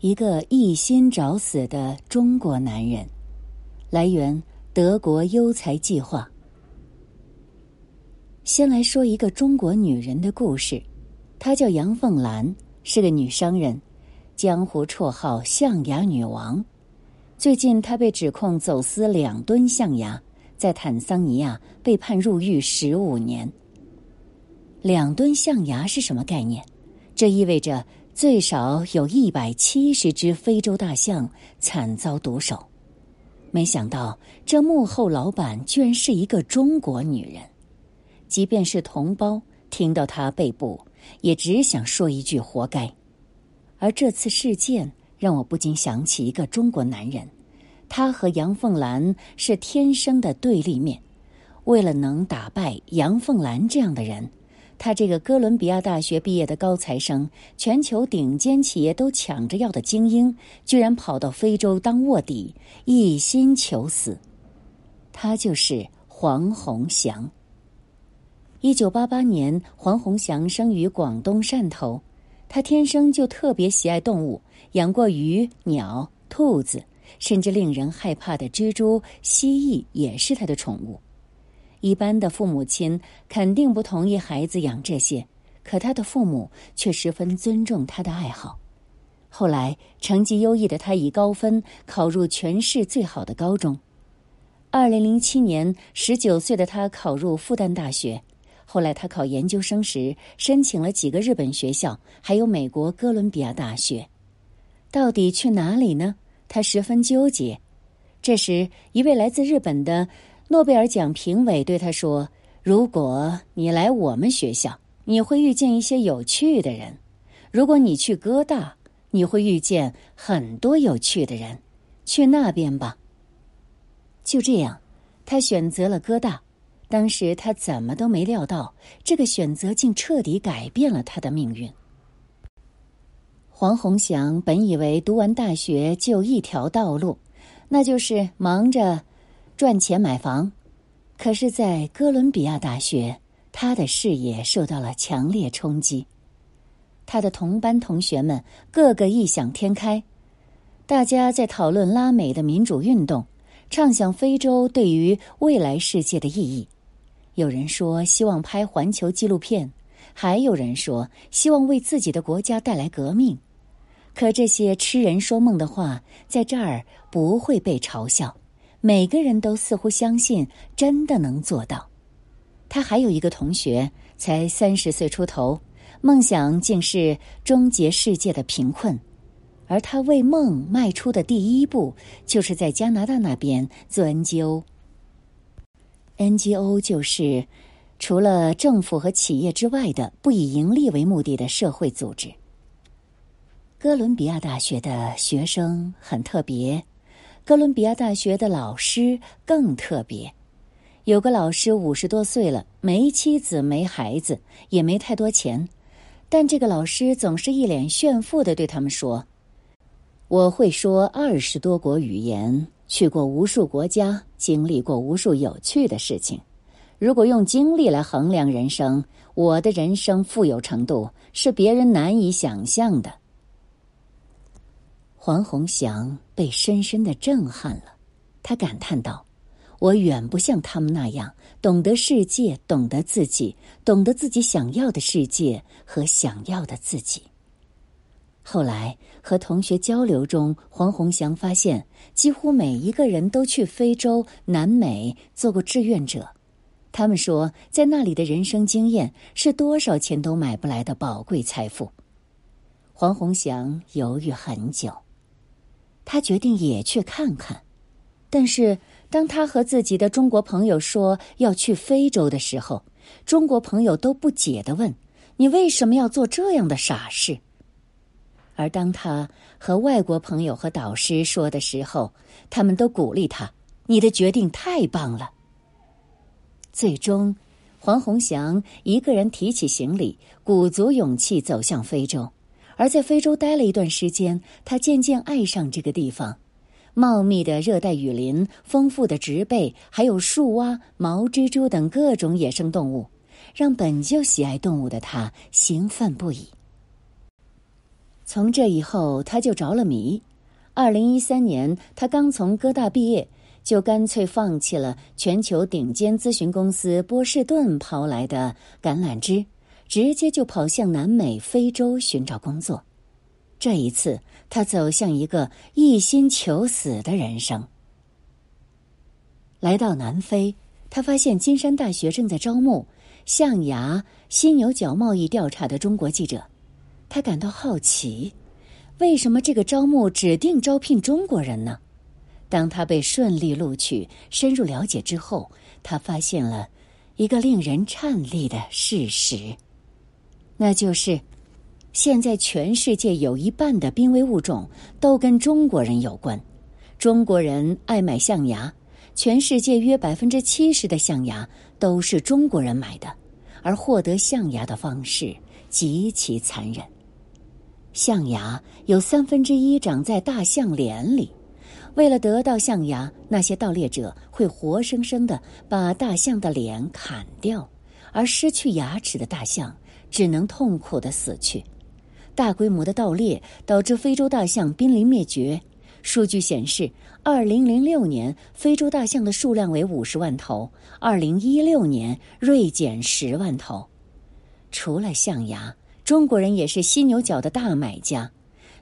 一个一心找死的中国男人。来源：德国优才计划。先来说一个中国女人的故事，她叫杨凤兰，是个女商人，江湖绰号“象牙女王”。最近，她被指控走私两吨象牙，在坦桑尼亚被判入狱十五年。两吨象牙是什么概念？这意味着最少有一百七十只非洲大象惨遭毒手。没想到，这幕后老板居然是一个中国女人。即便是同胞听到她被捕，也只想说一句“活该”。而这次事件让我不禁想起一个中国男人，他和杨凤兰是天生的对立面。为了能打败杨凤兰这样的人。他这个哥伦比亚大学毕业的高材生，全球顶尖企业都抢着要的精英，居然跑到非洲当卧底，一心求死。他就是黄宏祥。一九八八年，黄宏祥生于广东汕头，他天生就特别喜爱动物，养过鱼、鸟、兔子，甚至令人害怕的蜘蛛、蜥蜴也是他的宠物。一般的父母亲肯定不同意孩子养这些，可他的父母却十分尊重他的爱好。后来，成绩优异的他以高分考入全市最好的高中。二零零七年，十九岁的他考入复旦大学。后来，他考研究生时申请了几个日本学校，还有美国哥伦比亚大学。到底去哪里呢？他十分纠结。这时，一位来自日本的。诺贝尔奖评委对他说：“如果你来我们学校，你会遇见一些有趣的人；如果你去哥大，你会遇见很多有趣的人。去那边吧。”就这样，他选择了哥大。当时他怎么都没料到，这个选择竟彻底改变了他的命运。黄宏祥本以为读完大学就一条道路，那就是忙着。赚钱买房，可是，在哥伦比亚大学，他的视野受到了强烈冲击。他的同班同学们个个异想天开，大家在讨论拉美的民主运动，畅想非洲对于未来世界的意义。有人说希望拍环球纪录片，还有人说希望为自己的国家带来革命。可这些痴人说梦的话，在这儿不会被嘲笑。每个人都似乎相信真的能做到。他还有一个同学，才三十岁出头，梦想竟是终结世界的贫困，而他为梦迈出的第一步，就是在加拿大那边做 NGO。NGO 就是除了政府和企业之外的不以盈利为目的的社会组织。哥伦比亚大学的学生很特别。哥伦比亚大学的老师更特别，有个老师五十多岁了，没妻子，没孩子，也没太多钱，但这个老师总是一脸炫富的对他们说：“我会说二十多国语言，去过无数国家，经历过无数有趣的事情。如果用经历来衡量人生，我的人生富有程度是别人难以想象的。”黄宏祥被深深的震撼了，他感叹道：“我远不像他们那样懂得世界，懂得自己，懂得自己想要的世界和想要的自己。”后来和同学交流中，黄宏祥发现，几乎每一个人都去非洲、南美做过志愿者，他们说，在那里的人生经验是多少钱都买不来的宝贵财富。黄宏祥犹豫很久。他决定也去看看，但是当他和自己的中国朋友说要去非洲的时候，中国朋友都不解的问：“你为什么要做这样的傻事？”而当他和外国朋友和导师说的时候，他们都鼓励他：“你的决定太棒了。”最终，黄宏祥一个人提起行李，鼓足勇气走向非洲。而在非洲待了一段时间，他渐渐爱上这个地方。茂密的热带雨林、丰富的植被，还有树蛙、毛蜘蛛等各种野生动物，让本就喜爱动物的他兴奋不已。从这以后，他就着了迷。二零一三年，他刚从哥大毕业，就干脆放弃了全球顶尖咨询公司波士顿抛来的橄榄枝，直接就跑向南美、非洲寻找工作。这一次，他走向一个一心求死的人生。来到南非，他发现金山大学正在招募象牙犀牛角贸易调查的中国记者，他感到好奇。为什么这个招募指定招聘中国人呢？当他被顺利录取，深入了解之后，他发现了一个令人颤栗的事实，那就是现在全世界有一半的濒危物种都跟中国人有关。中国人爱买象牙，全世界约百分之七十的象牙都是中国人买的，而获得象牙的方式极其残忍。象牙有三分之一长在大象脸里，为了得到象牙，那些盗猎者会活生生的把大象的脸砍掉，而失去牙齿的大象只能痛苦的死去。大规模的盗猎导致非洲大象濒临灭绝。数据显示，二零零六年非洲大象的数量为五十万头，二零一六年锐减十万头。除了象牙。中国人也是犀牛角的大买家，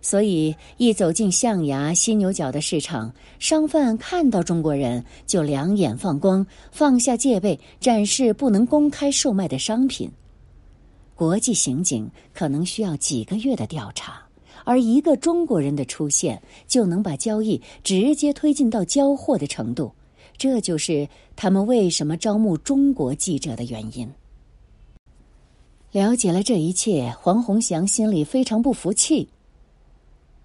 所以一走进象牙犀牛角的市场，商贩看到中国人就两眼放光，放下戒备，展示不能公开售卖的商品。国际刑警可能需要几个月的调查，而一个中国人的出现就能把交易直接推进到交货的程度，这就是他们为什么招募中国记者的原因。了解了这一切，黄宏祥心里非常不服气。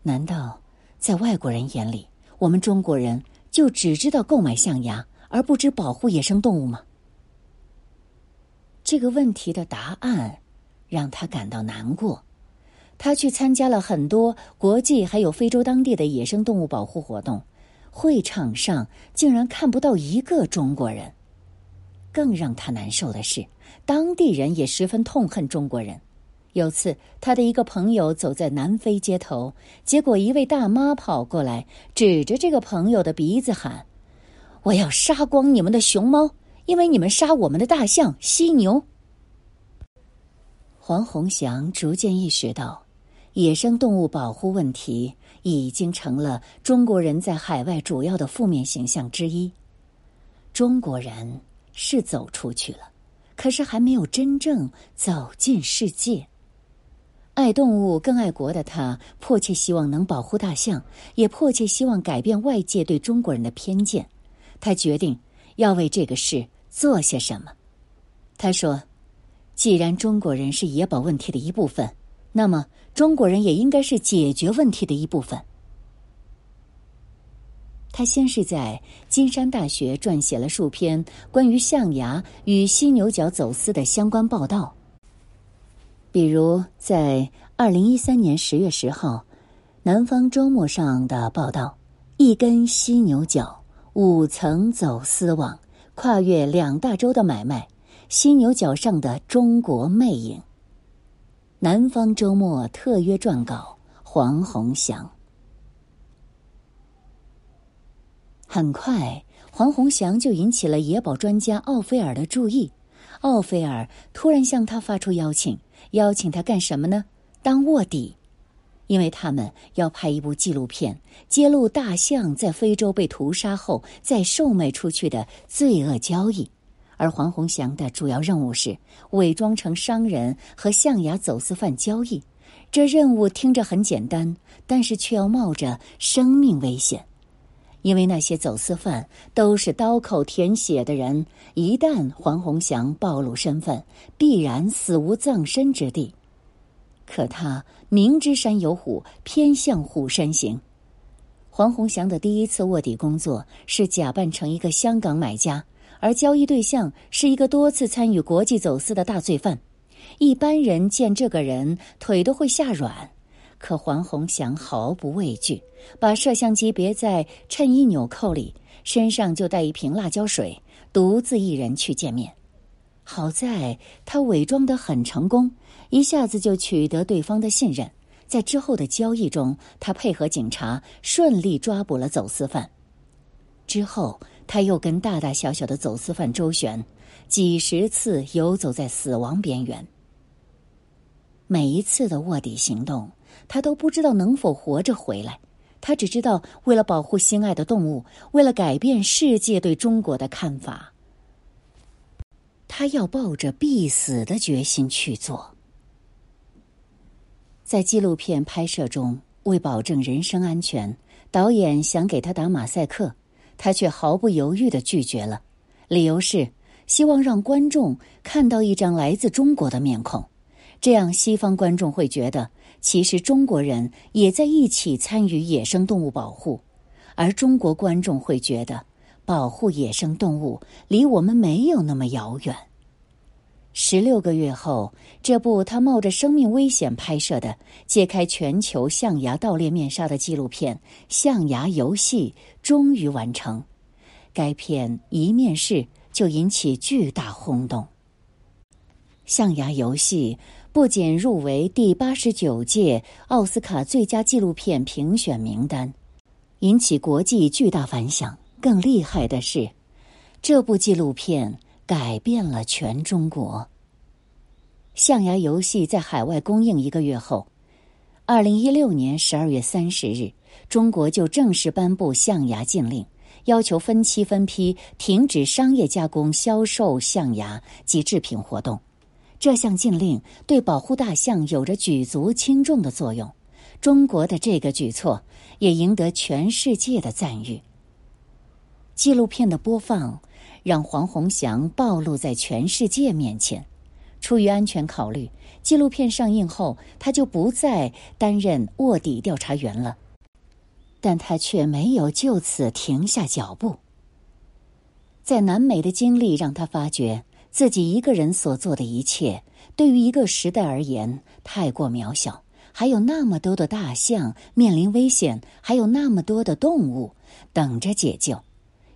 难道在外国人眼里，我们中国人就只知道购买象牙，而不知保护野生动物吗？这个问题的答案让他感到难过。他去参加了很多国际还有非洲当地的野生动物保护活动，会场上竟然看不到一个中国人。更让他难受的是。当地人也十分痛恨中国人。有次，他的一个朋友走在南非街头，结果一位大妈跑过来，指着这个朋友的鼻子喊：“我要杀光你们的熊猫，因为你们杀我们的大象、犀牛。”黄宏祥逐渐意识到，野生动物保护问题已经成了中国人在海外主要的负面形象之一。中国人是走出去了。可是还没有真正走进世界。爱动物更爱国的他，迫切希望能保护大象，也迫切希望改变外界对中国人的偏见。他决定要为这个事做些什么。他说：“既然中国人是野保问题的一部分，那么中国人也应该是解决问题的一部分。”他先是在金山大学撰写了数篇关于象牙与犀牛角走私的相关报道，比如在二零一三年十月十号，《南方周末》上的报道：“一根犀牛角，五层走私网，跨越两大洲的买卖，犀牛角上的中国魅影。”《南方周末》特约撰稿黄宏祥。很快，黄宏祥就引起了野保专家奥菲尔的注意。奥菲尔突然向他发出邀请，邀请他干什么呢？当卧底，因为他们要拍一部纪录片，揭露大象在非洲被屠杀后再售卖出去的罪恶交易。而黄宏祥的主要任务是伪装成商人和象牙走私犯交易。这任务听着很简单，但是却要冒着生命危险。因为那些走私犯都是刀口舔血的人，一旦黄宏祥暴露身份，必然死无葬身之地。可他明知山有虎，偏向虎山行。黄宏祥的第一次卧底工作是假扮成一个香港买家，而交易对象是一个多次参与国际走私的大罪犯。一般人见这个人腿都会吓软。可黄宏祥毫不畏惧，把摄像机别在衬衣纽扣里，身上就带一瓶辣椒水，独自一人去见面。好在他伪装得很成功，一下子就取得对方的信任。在之后的交易中，他配合警察顺利抓捕了走私犯。之后，他又跟大大小小的走私犯周旋，几十次游走在死亡边缘。每一次的卧底行动，他都不知道能否活着回来。他只知道，为了保护心爱的动物，为了改变世界对中国的看法，他要抱着必死的决心去做。在纪录片拍摄中，为保证人身安全，导演想给他打马赛克，他却毫不犹豫的拒绝了。理由是希望让观众看到一张来自中国的面孔，这样西方观众会觉得，其实中国人也在一起参与野生动物保护，而中国观众会觉得，保护野生动物离我们没有那么遥远。十六个月后，这部他冒着生命危险拍摄的、揭开全球象牙盗猎面纱的纪录片《象牙游戏》终于完成。该片一面世就引起巨大轰动。《象牙游戏》不仅入围第八十九届奥斯卡最佳纪录片评选名单，引起国际巨大反响。更厉害的是，这部纪录片。改变了全中国。象牙游戏在海外公映一个月后，二零一六年十二月三十日，中国就正式颁布象牙禁令，要求分期分批停止商业加工、销售象牙及制品活动。这项禁令对保护大象有着举足轻重的作用。中国的这个举措也赢得全世界的赞誉。纪录片的播放。让黄宏祥暴露在全世界面前。出于安全考虑，纪录片上映后，他就不再担任卧底调查员了。但他却没有就此停下脚步。在南美的经历让他发觉，自己一个人所做的一切，对于一个时代而言太过渺小。还有那么多的大象面临危险，还有那么多的动物等着解救。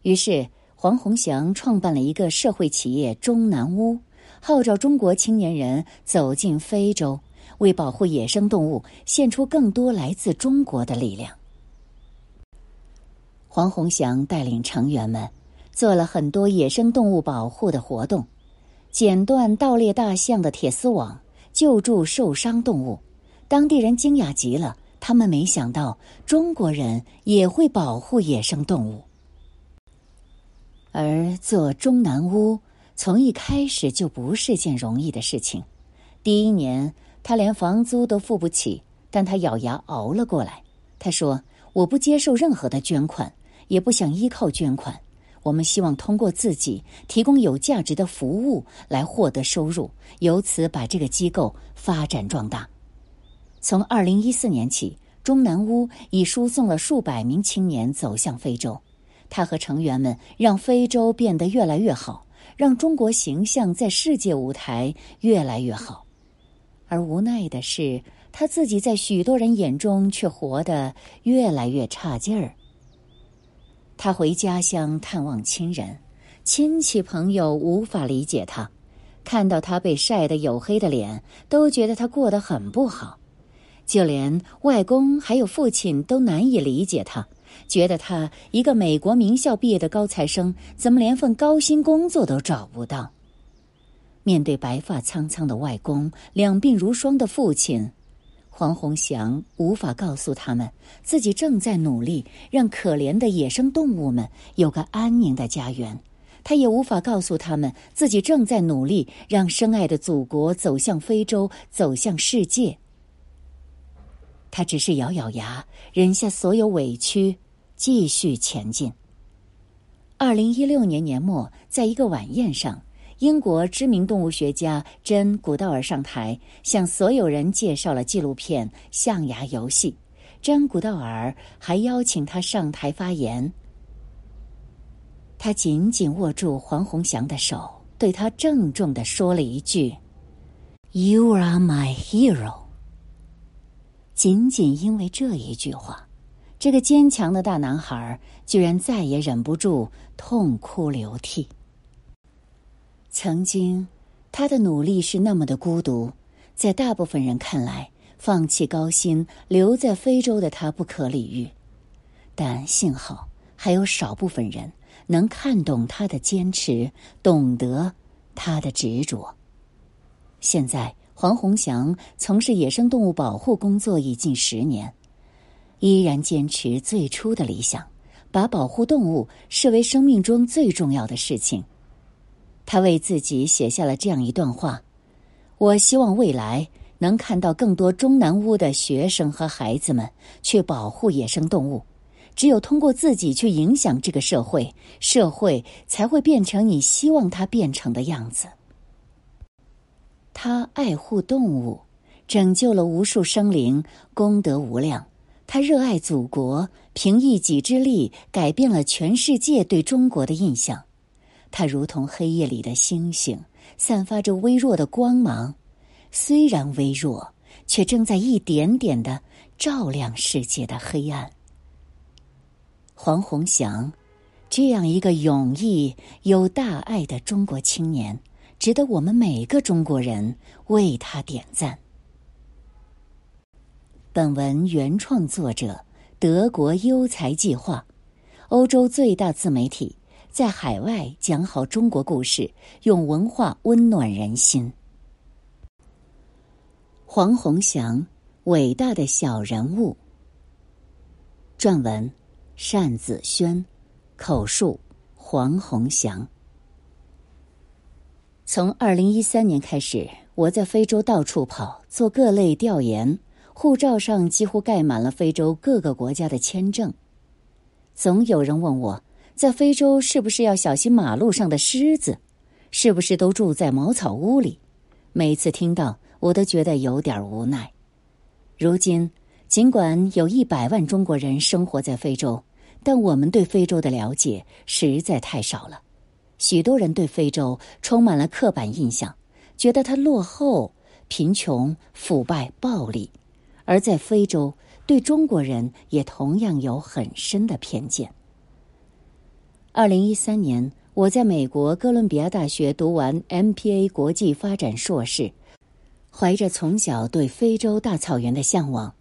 于是。黄宏祥创办了一个社会企业中南屋，号召中国青年人走进非洲，为保护野生动物献出更多来自中国的力量。黄宏祥带领成员们做了很多野生动物保护的活动，剪断盗猎大象的铁丝网，救助受伤动物。当地人惊讶极了，他们没想到中国人也会保护野生动物。而做中南屋从一开始就不是件容易的事情。第一年，他连房租都付不起，但他咬牙熬了过来。他说：“我不接受任何的捐款，也不想依靠捐款。我们希望通过自己提供有价值的服务来获得收入，由此把这个机构发展壮大。”从二零一四年起，中南屋已输送了数百名青年走向非洲。他和成员们让非洲变得越来越好，让中国形象在世界舞台越来越好。而无奈的是，他自己在许多人眼中却活得越来越差劲儿。他回家乡探望亲人，亲戚朋友无法理解他，看到他被晒得黝黑的脸，都觉得他过得很不好。就连外公还有父亲都难以理解他。觉得他一个美国名校毕业的高材生，怎么连份高薪工作都找不到？面对白发苍苍的外公、两鬓如霜的父亲，黄宏祥无法告诉他们自己正在努力让可怜的野生动物们有个安宁的家园。他也无法告诉他们自己正在努力让深爱的祖国走向非洲，走向世界。他只是咬咬牙，忍下所有委屈。继续前进。二零一六年年末，在一个晚宴上，英国知名动物学家珍·古道尔上台，向所有人介绍了纪录片《象牙游戏》。珍·古道尔还邀请他上台发言。他紧紧握住黄宏祥的手，对他郑重的说了一句：“You are my hero。”仅仅因为这一句话。这个坚强的大男孩居然再也忍不住痛哭流涕。曾经，他的努力是那么的孤独，在大部分人看来，放弃高薪留在非洲的他不可理喻，但幸好还有少部分人能看懂他的坚持，懂得他的执着。现在，黄宏祥从事野生动物保护工作已近十年，依然坚持最初的理想，把保护动物视为生命中最重要的事情。他为自己写下了这样一段话：“我希望未来能看到更多中南屋的学生和孩子们去保护野生动物。只有通过自己去影响这个社会，社会才会变成你希望它变成的样子。”他爱护动物，拯救了无数生灵，功德无量。他热爱祖国，凭一己之力改变了全世界对中国的印象。他如同黑夜里的星星，散发着微弱的光芒，虽然微弱，却正在一点点的照亮世界的黑暗。黄宏祥，这样一个勇毅有大爱的中国青年，值得我们每个中国人为他点赞。本文原创作者：德国优才计划，欧洲最大自媒体。在海外讲好中国故事，用文化温暖人心。黄宏祥，伟大的小人物。撰文：单子轩，口述：黄宏祥。从二零一三年开始，我在非洲到处跑，做各类调研，护照上几乎盖满了非洲各个国家的签证。总有人问我。在非洲，是不是要小心马路上的狮子？是不是都住在茅草屋里？每次听到，我都觉得有点无奈。如今，尽管有一百万中国人生活在非洲，但我们对非洲的了解实在太少了。许多人对非洲充满了刻板印象，觉得它落后、贫穷、腐败、暴力；而在非洲，对中国人也同样有很深的偏见。二零一三年，我在美国哥伦比亚大学读完 MPA 国际发展硕士，怀着从小对非洲大草原的向往，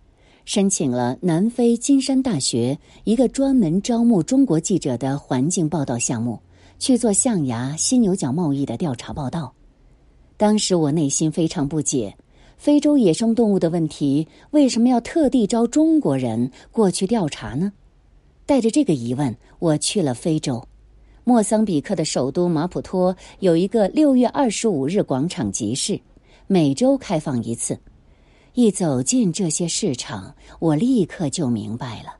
申请了南非金山大学一个专门招募中国记者的环境报道项目，去做象牙、犀牛角贸易的调查报道。当时我内心非常不解，非洲野生动物的问题为什么要特地招中国人过去调查呢？带着这个疑问，我去了非洲。莫桑比克的首都马普托有一个六月二十五日广场集市，每周开放一次。一走进这些市场，我立刻就明白了：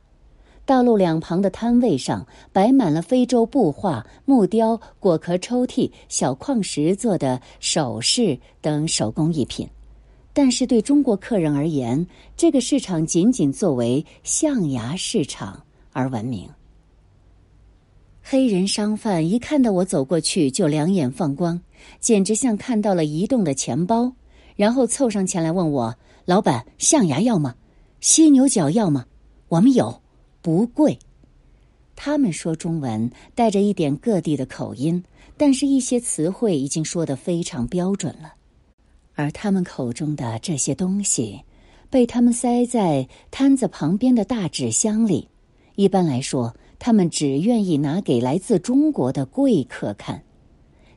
道路两旁的摊位上摆满了非洲布画、木雕、果壳抽屉、小矿石做的首饰等手工艺品。但是对中国客人而言，这个市场仅仅作为象牙市场。而闻名。黑人商贩一看到我走过去，就两眼放光，简直像看到了移动的钱包，然后凑上前来问我：“老板，象牙要吗？犀牛角要吗？我们有，不贵。”他们说中文，带着一点各地的口音，但是一些词汇已经说得非常标准了。而他们口中的这些东西，被他们塞在摊子旁边的大纸箱里。一般来说，他们只愿意拿给来自中国的贵客看。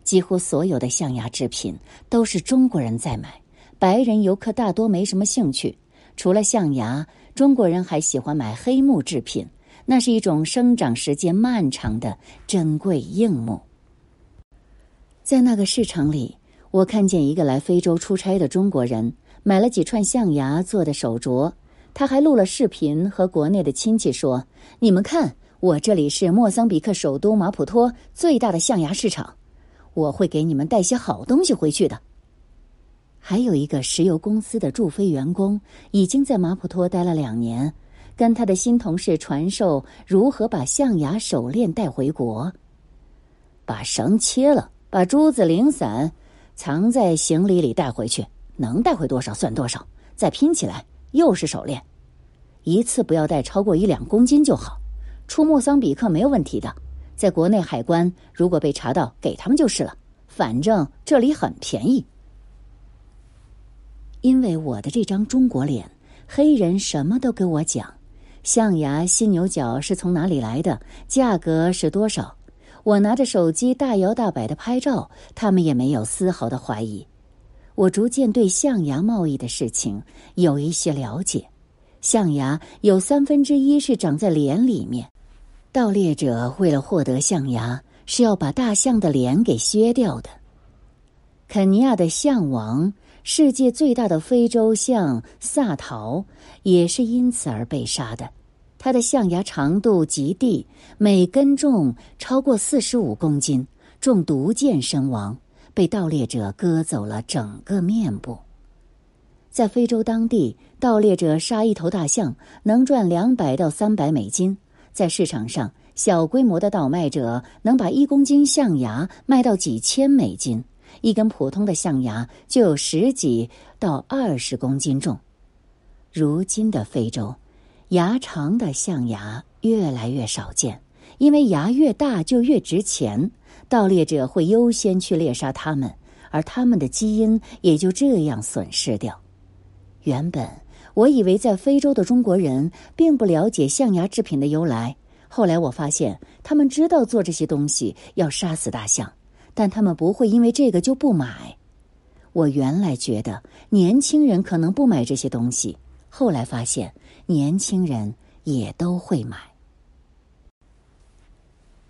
几乎所有的象牙制品都是中国人在买，白人游客大多没什么兴趣。除了象牙，中国人还喜欢买黑木制品，那是一种生长时间漫长的珍贵硬木。在那个市场里，我看见一个来非洲出差的中国人买了几串象牙做的手镯。他还录了视频，和国内的亲戚说：“你们看，我这里是莫桑比克首都马普托最大的象牙市场，我会给你们带些好东西回去的。”还有一个石油公司的驻非员工，已经在马普托待了两年，跟他的新同事传授如何把象牙手链带回国。把绳切了，把珠子、零散藏在行李里带回去，能带回多少算多少，再拼起来。又是手链，一次不要带超过一两公斤就好。出莫桑比克没有问题的，在国内海关如果被查到，给他们就是了。反正这里很便宜。因为我的这张中国脸，黑人什么都给我讲，象牙、犀牛角是从哪里来的，价格是多少。我拿着手机大摇大摆的拍照，他们也没有丝毫的怀疑。我逐渐对象牙贸易的事情有一些了解。象牙有三分之一是长在脸里面，盗猎者为了获得象牙，是要把大象的脸给削掉的。肯尼亚的象王，世界最大的非洲象萨陶，也是因此而被杀的。它的象牙长度极低，每根重超过四十五公斤，中毒箭身亡，被盗猎者割走了整个面部。在非洲当地，盗猎者杀一头大象能赚两百到三百美金，在市场上，小规模的倒卖者能把一公斤象牙卖到几千美金，一根普通的象牙就有十几到二十公斤重。如今的非洲。牙长的象牙越来越少见，因为牙越大就越值钱，盗猎者会优先去猎杀它们，而它们的基因也就这样损失掉。原本我以为在非洲的中国人并不了解象牙制品的由来，后来我发现他们知道做这些东西要杀死大象，但他们不会因为这个就不买。我原来觉得年轻人可能不买这些东西，后来发现。年轻人也都会买。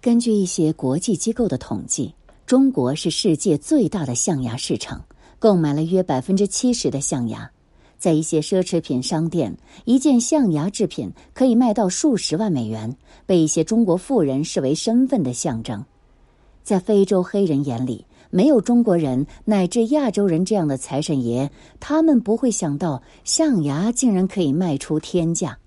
根据一些国际机构的统计，中国是世界最大的象牙市场，购买了约百分之七十的象牙。在一些奢侈品商店，一件象牙制品可以卖到数十万美元，被一些中国富人视为身份的象征。在非洲黑人眼里，没有中国人乃至亚洲人这样的财神爷，他们不会想到象牙竟然可以卖出天价。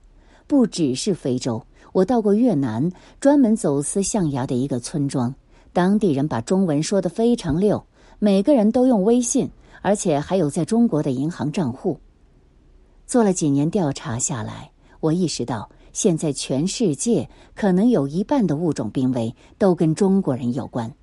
不只是非洲，我到过越南，专门走私象牙的一个村庄，当地人把中文说得非常溜，每个人都用微信，而且还有在中国的银行账户。做了几年调查下来，我意识到现在全世界可能有一半的物种濒危都跟中国人有关。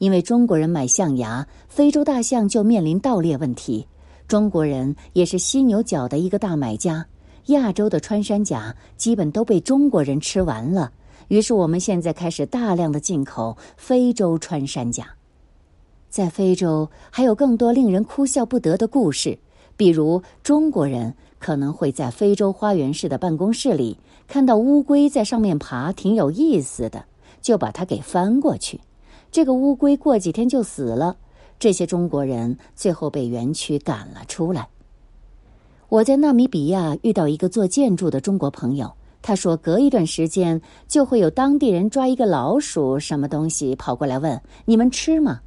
因为中国人买象牙，非洲大象就面临盗猎问题。中国人也是犀牛角的一个大买家。亚洲的穿山甲基本都被中国人吃完了，于是我们现在开始大量的进口非洲穿山甲。在非洲还有更多令人哭笑不得的故事，比如中国人可能会在非洲花园式的办公室里看到乌龟在上面爬，挺有意思的，就把它给翻过去。这个乌龟过几天就死了，这些中国人最后被园区赶了出来。我在纳米比亚遇到一个做建筑的中国朋友，他说隔一段时间就会有当地人抓一个老鼠什么东西跑过来问你们吃吗？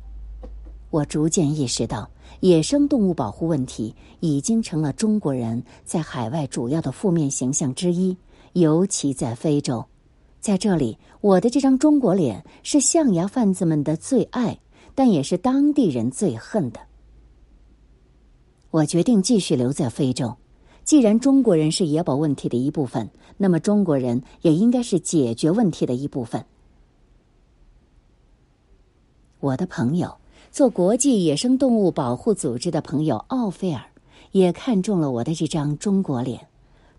我逐渐意识到，野生动物保护问题已经成了中国人在海外主要的负面形象之一，尤其在非洲。在这里，我的这张中国脸是象牙贩子们的最爱，但也是当地人最恨的。我决定继续留在非洲。既然中国人是野保问题的一部分，那么中国人也应该是解决问题的一部分。我的朋友，做国际野生动物保护组织的朋友奥菲尔，也看中了我的这张中国脸。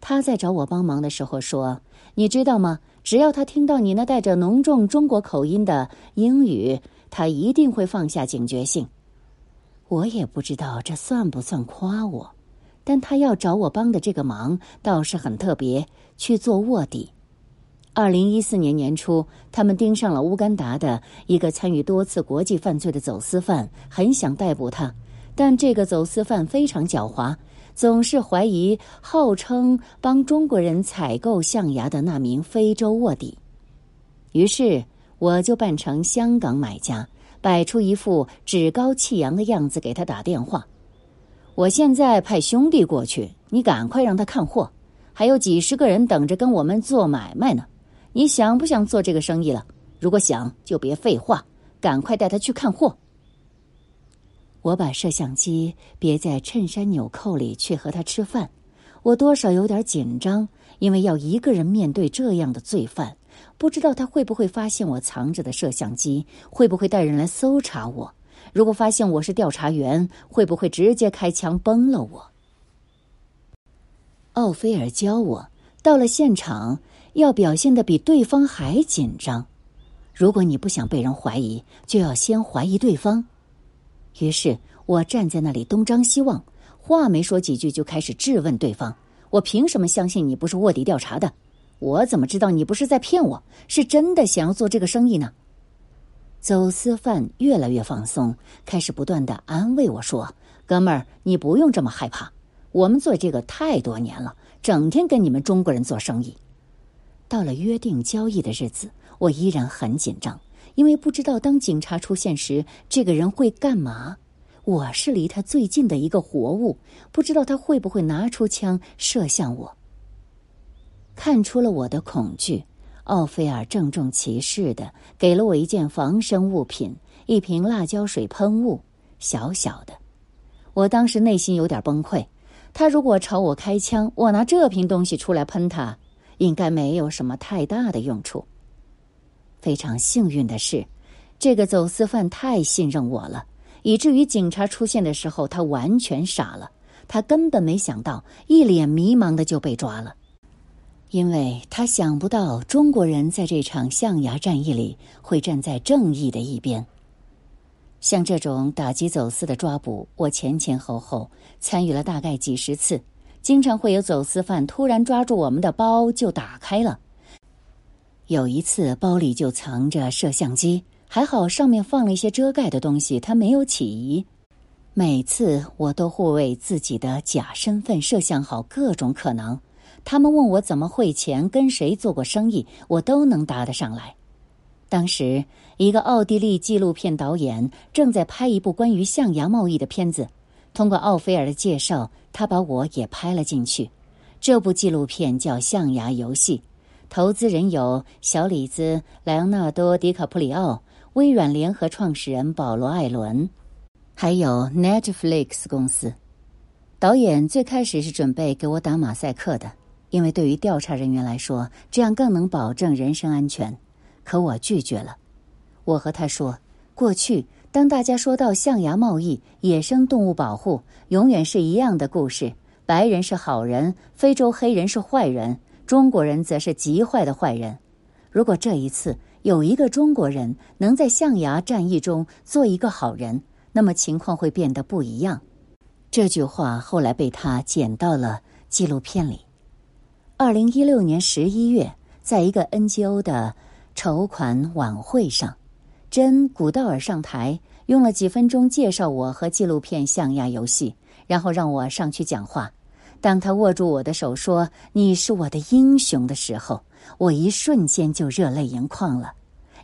他在找我帮忙的时候说：“你知道吗？”只要他听到你那带着浓重中国口音的英语，他一定会放下警觉性。我也不知道这算不算夸我，但他要找我帮的这个忙倒是很特别，去做卧底。二零一四年年初，他们盯上了乌干达的一个参与多次国际犯罪的走私犯，很想逮捕他，但这个走私犯非常狡猾。总是怀疑号称帮中国人采购象牙的那名非洲卧底，于是我就扮成香港买家，摆出一副趾高气扬的样子给他打电话。我现在派兄弟过去，你赶快让他看货，还有几十个人等着跟我们做买卖呢。你想不想做这个生意了？如果想，就别废话，赶快带他去看货。我把摄像机别在衬衫纽扣里去和他吃饭，我多少有点紧张，因为要一个人面对这样的罪犯，不知道他会不会发现我藏着的摄像机，会不会带人来搜查我？如果发现我是调查员，会不会直接开枪崩了我？奥菲尔教我，到了现场要表现的比对方还紧张。如果你不想被人怀疑，就要先怀疑对方。于是我站在那里东张西望，话没说几句就开始质问对方：“我凭什么相信你不是卧底调查的？我怎么知道你不是在骗我，是真的想要做这个生意呢？”走私犯越来越放松，开始不断的安慰我说：“哥们儿，你不用这么害怕，我们做这个太多年了，整天跟你们中国人做生意。”到了约定交易的日子。我依然很紧张，因为不知道当警察出现时，这个人会干嘛。我是离他最近的一个活物，不知道他会不会拿出枪射向我。看出了我的恐惧，奥菲尔郑重其事的给了我一件防身物品——一瓶辣椒水喷雾，小小的。我当时内心有点崩溃。他如果朝我开枪，我拿这瓶东西出来喷他，应该没有什么太大的用处。非常幸运的是，这个走私犯太信任我了，以至于警察出现的时候，他完全傻了。他根本没想到，一脸迷茫的就被抓了，因为他想不到中国人在这场象牙战役里会站在正义的一边。像这种打击走私的抓捕，我前前后后参与了大概几十次，经常会有走私犯突然抓住我们的包就打开了。有一次，包里就藏着摄像机，还好上面放了一些遮盖的东西，他没有起疑。每次我都会为自己的假身份设想好各种可能。他们问我怎么汇钱、跟谁做过生意，我都能答得上来。当时，一个奥地利纪录片导演正在拍一部关于象牙贸易的片子，通过奥菲尔的介绍，他把我也拍了进去。这部纪录片叫《象牙游戏》。投资人有小李子、莱昂纳多·迪卡普里奥、微软联合创始人保罗·艾伦，还有 Netflix 公司。导演最开始是准备给我打马赛克的，因为对于调查人员来说，这样更能保证人身安全。可我拒绝了。我和他说，过去当大家说到象牙贸易、野生动物保护，永远是一样的故事：白人是好人，非洲黑人是坏人。中国人则是极坏的坏人。如果这一次有一个中国人能在象牙战役中做一个好人，那么情况会变得不一样。这句话后来被他剪到了纪录片里。二零一六年十一月，在一个 NGO 的筹款晚会上，真古道尔上台，用了几分钟介绍我和纪录片《象牙游戏》，然后让我上去讲话。当他握住我的手说：“你是我的英雄”的时候，我一瞬间就热泪盈眶了，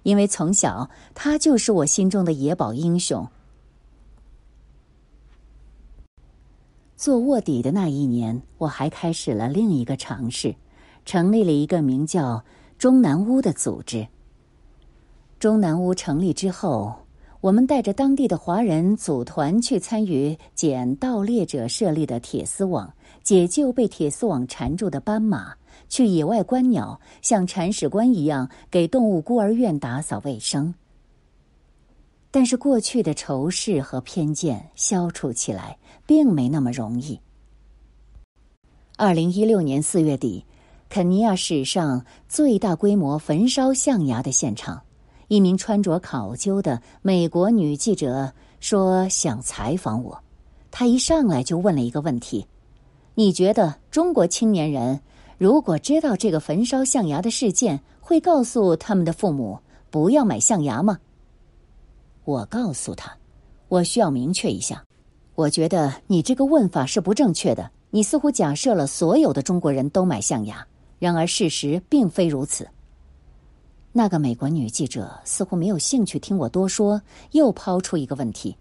因为从小他就是我心中的野宝英雄。做卧底的那一年，我还开始了另一个尝试，成立了一个名叫“中南屋”的组织。中南屋成立之后。我们带着当地的华人组团去参与捡盗猎者设立的铁丝网，解救被铁丝网缠住的斑马，去野外观鸟，像铲屎官一样给动物孤儿院打扫卫生。但是过去的仇视和偏见消除起来并没那么容易。二零一六年四月底，肯尼亚史上最大规模焚烧象牙的现场。一名穿着考究的美国女记者说：“想采访我。”她一上来就问了一个问题：“你觉得中国青年人如果知道这个焚烧象牙的事件，会告诉他们的父母不要买象牙吗？”我告诉他：“我需要明确一下，我觉得你这个问法是不正确的。你似乎假设了所有的中国人都买象牙，然而事实并非如此。”那个美国女记者似乎没有兴趣听我多说，又抛出一个问题：“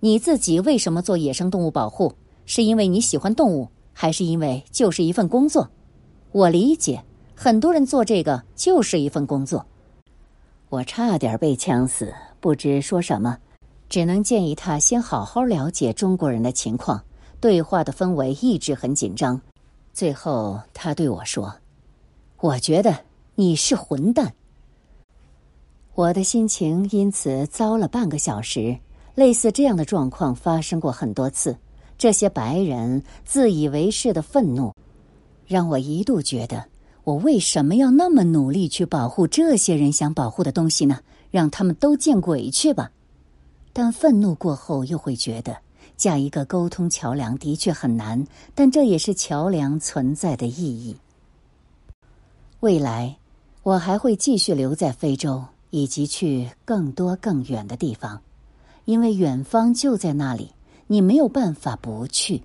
你自己为什么做野生动物保护？是因为你喜欢动物，还是因为就是一份工作？”我理解，很多人做这个就是一份工作。我差点被呛死，不知说什么，只能建议他先好好了解中国人的情况。对话的氛围一直很紧张，最后他对我说：“我觉得你是混蛋。”我的心情因此糟了半个小时。类似这样的状况发生过很多次。这些白人自以为是的愤怒，让我一度觉得，我为什么要那么努力去保护这些人想保护的东西呢？让他们都见鬼去吧！但愤怒过后，又会觉得架一个沟通桥梁的确很难，但这也是桥梁存在的意义。未来，我还会继续留在非洲，以及去更多更远的地方，因为远方就在那里，你没有办法不去。